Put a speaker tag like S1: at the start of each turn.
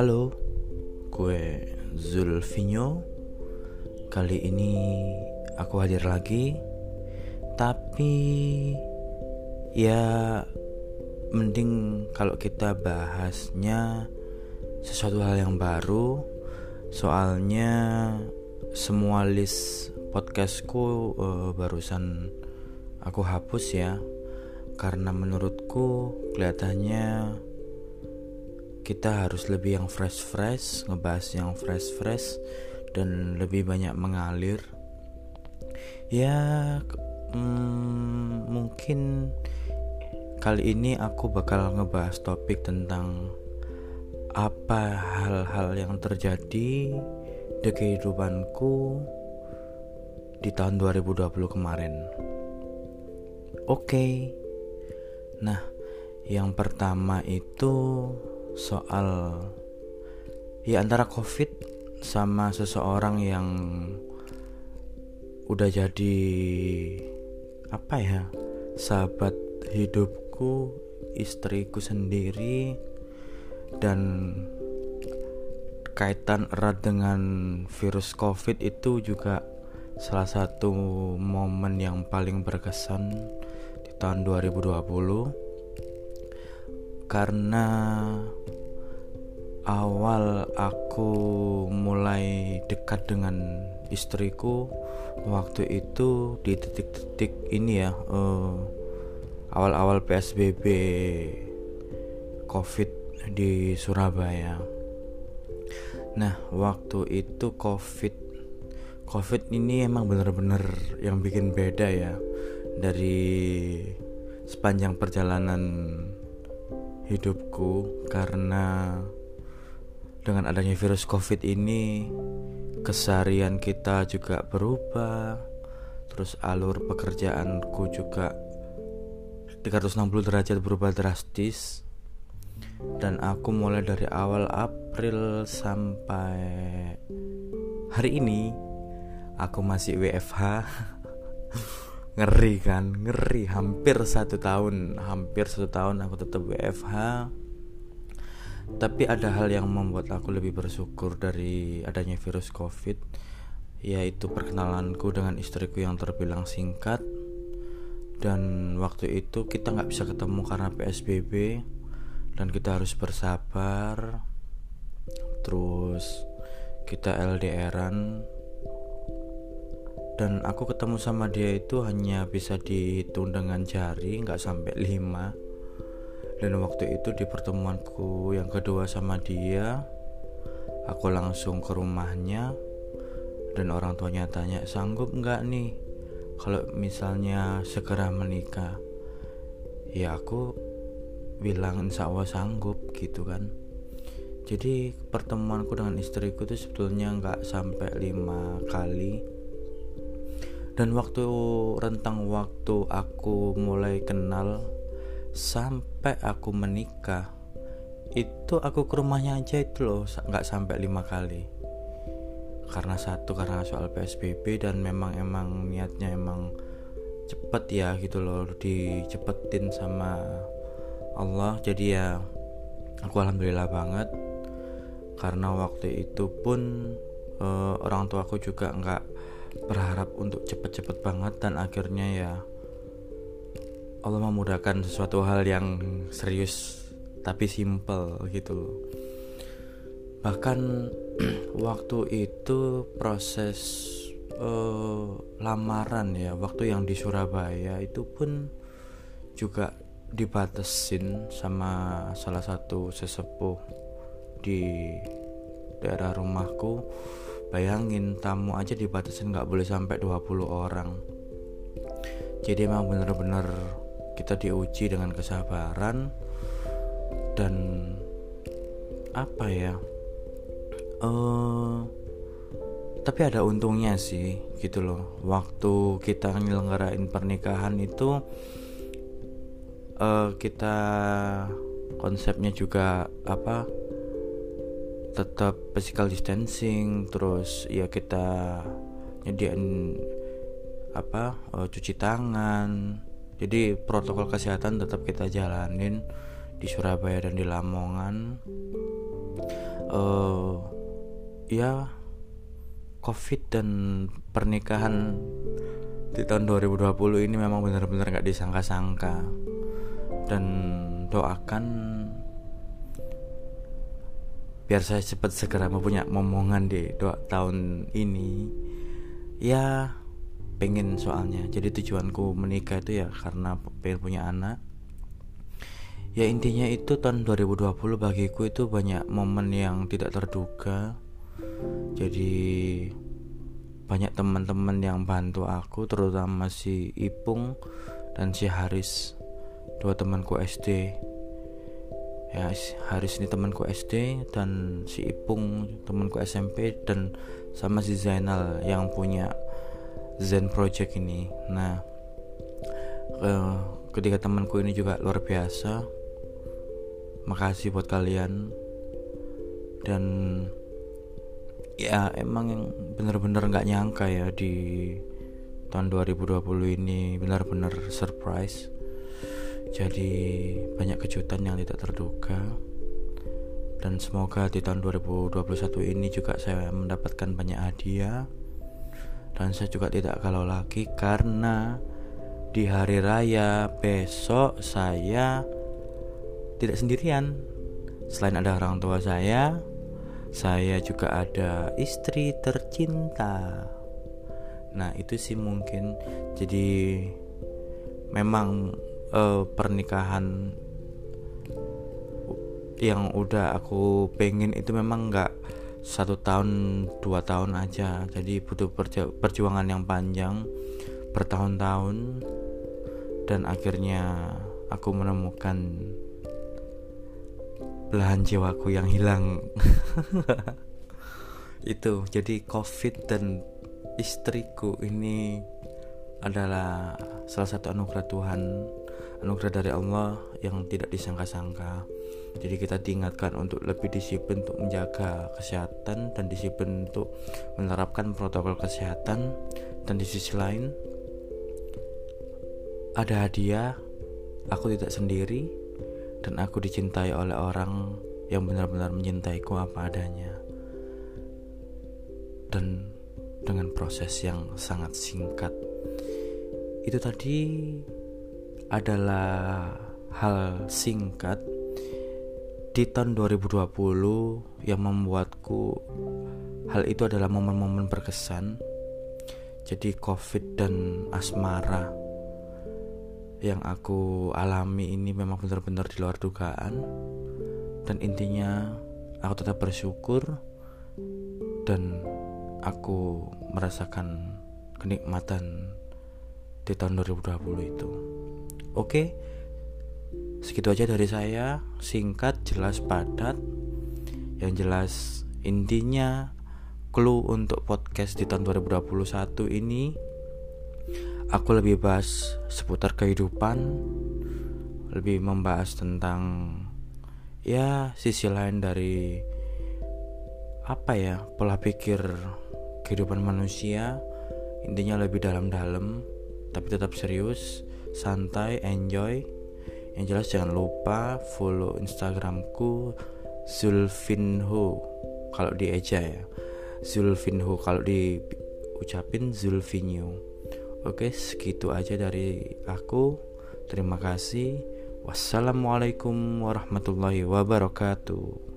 S1: Halo, gue Zulfinyo. Kali ini aku hadir lagi, tapi ya mending kalau kita bahasnya sesuatu hal yang baru. Soalnya semua list podcastku uh, barusan aku hapus ya, karena menurutku kelihatannya kita harus lebih yang fresh fresh ngebahas yang fresh fresh dan lebih banyak mengalir ya hmm, mungkin kali ini aku bakal ngebahas topik tentang apa hal-hal yang terjadi di kehidupanku di tahun 2020 kemarin oke okay. nah yang pertama itu soal ya antara covid sama seseorang yang udah jadi apa ya sahabat hidupku istriku sendiri dan kaitan erat dengan virus covid itu juga salah satu momen yang paling berkesan di tahun 2020 karena awal aku mulai dekat dengan istriku waktu itu di titik-titik ini ya eh, awal-awal PSBB COVID di Surabaya. Nah, waktu itu COVID COVID ini emang bener-bener yang bikin beda ya dari sepanjang perjalanan hidupku karena dengan adanya virus covid ini keseharian kita juga berubah terus alur pekerjaanku juga 360 derajat berubah drastis. Dan aku mulai dari awal April sampai hari ini aku masih WFH ngeri kan? Ngeri. Hampir satu tahun. Hampir satu tahun aku tetap WFH tapi ada hal yang membuat aku lebih bersyukur dari adanya virus covid yaitu perkenalanku dengan istriku yang terbilang singkat. Dan waktu itu kita nggak bisa ketemu karena PSBB dan kita harus bersabar. Terus kita LDRan dan aku ketemu sama dia itu hanya bisa dihitung dengan jari nggak sampai lima. Dan waktu itu di pertemuanku yang kedua sama dia aku langsung ke rumahnya. Dan orang tuanya tanya sanggup nggak nih kalau misalnya segera menikah? Ya aku bilang insya Allah sanggup gitu kan. Jadi pertemuanku dengan istriku itu sebetulnya nggak sampai lima kali dan waktu rentang waktu aku mulai kenal sampai aku menikah itu aku ke rumahnya aja itu loh nggak sampai lima kali. Karena satu karena soal psbb dan memang emang niatnya emang cepet ya gitu loh dicepetin sama Allah. Jadi ya aku alhamdulillah banget. Karena waktu itu pun uh, orang tua aku juga nggak berharap untuk cepet-cepet banget dan akhirnya ya Allah memudahkan sesuatu hal yang serius tapi simple gitu loh. Bahkan waktu itu proses uh, lamaran ya waktu yang di Surabaya itu pun juga dibatasin sama salah satu sesepuh di daerah rumahku Bayangin tamu aja dibatasin nggak boleh sampai 20 orang. Jadi emang bener-bener kita diuji dengan kesabaran Dan apa ya? Uh, Tapi ada untungnya sih gitu loh. Waktu kita nyelenggarain pernikahan itu uh, Kita konsepnya juga apa tetap physical distancing terus ya kita nyediain apa uh, cuci tangan. Jadi protokol kesehatan tetap kita jalanin di Surabaya dan di Lamongan. Uh, ya covid dan pernikahan di tahun 2020 ini memang benar-benar nggak disangka-sangka. Dan doakan biar saya cepat segera mempunyai momongan di dua tahun ini. Ya pengen soalnya. Jadi tujuanku menikah itu ya karena pengen punya anak. Ya intinya itu tahun 2020 bagiku itu banyak momen yang tidak terduga. Jadi banyak teman-teman yang bantu aku terutama si Ipung dan si Haris dua temanku SD ya Haris ini temanku SD dan si Ipung temanku SMP dan sama si Zainal yang punya Zen Project ini. Nah ketiga temanku ini juga luar biasa makasih buat kalian. Dan ya emang yang bener-bener nggak nyangka ya di tahun 2020 ini benar-benar surprise jadi banyak kejutan yang tidak terduga dan semoga di tahun 2021 ini juga saya mendapatkan banyak hadiah dan saya juga tidak kalau lagi karena di hari raya besok saya tidak sendirian. Selain ada orang tua saya, saya juga ada istri tercinta. Nah, itu sih mungkin jadi memang uh, pernikahan yang udah aku pengen itu memang nggak satu tahun dua tahun aja. Jadi butuh perjuangan yang panjang bertahun-tahun dan akhirnya aku menemukan belahan jiwaku yang hilang. Itu jadi covid dan istriku ini adalah salah satu anugerah Tuhan anugerah dari Allah yang tidak disangka-sangka. Jadi kita diingatkan untuk lebih disiplin untuk menjaga kesehatan dan disiplin untuk menerapkan protokol kesehatan. Dan di sisi lain ada hadiah aku tidak sendiri dan aku dicintai oleh orang yang benar-benar mencintaiku apa adanya. Dan dengan proses yang sangat singkat. Itu tadi adalah hal singkat. Di tahun 2020 yang membuatku hal itu adalah momen-momen berkesan. Jadi covid dan asmara yang aku alami ini memang benar-benar di luar dugaan. Dan intinya aku tetap bersyukur dan aku merasakan kenikmatan di tahun 2020 itu oke. Segitu aja dari saya. Singkat jelas padat. Yang jelas intinya clue untuk podcast di tahun 2021 ini aku lebih bahas seputar kehidupan lebih membahas tentang ya sisi lain dari apa ya pola pikir kehidupan manusia. Intinya lebih dalam-dalam tapi tetap serius santai enjoy yang jelas jangan lupa follow instagramku Zulfinho kalau di eja ya Zulfinho kalau diucapin Zulfinho Oke, segitu aja dari aku. Terima kasih. Wassalamualaikum warahmatullahi wabarakatuh.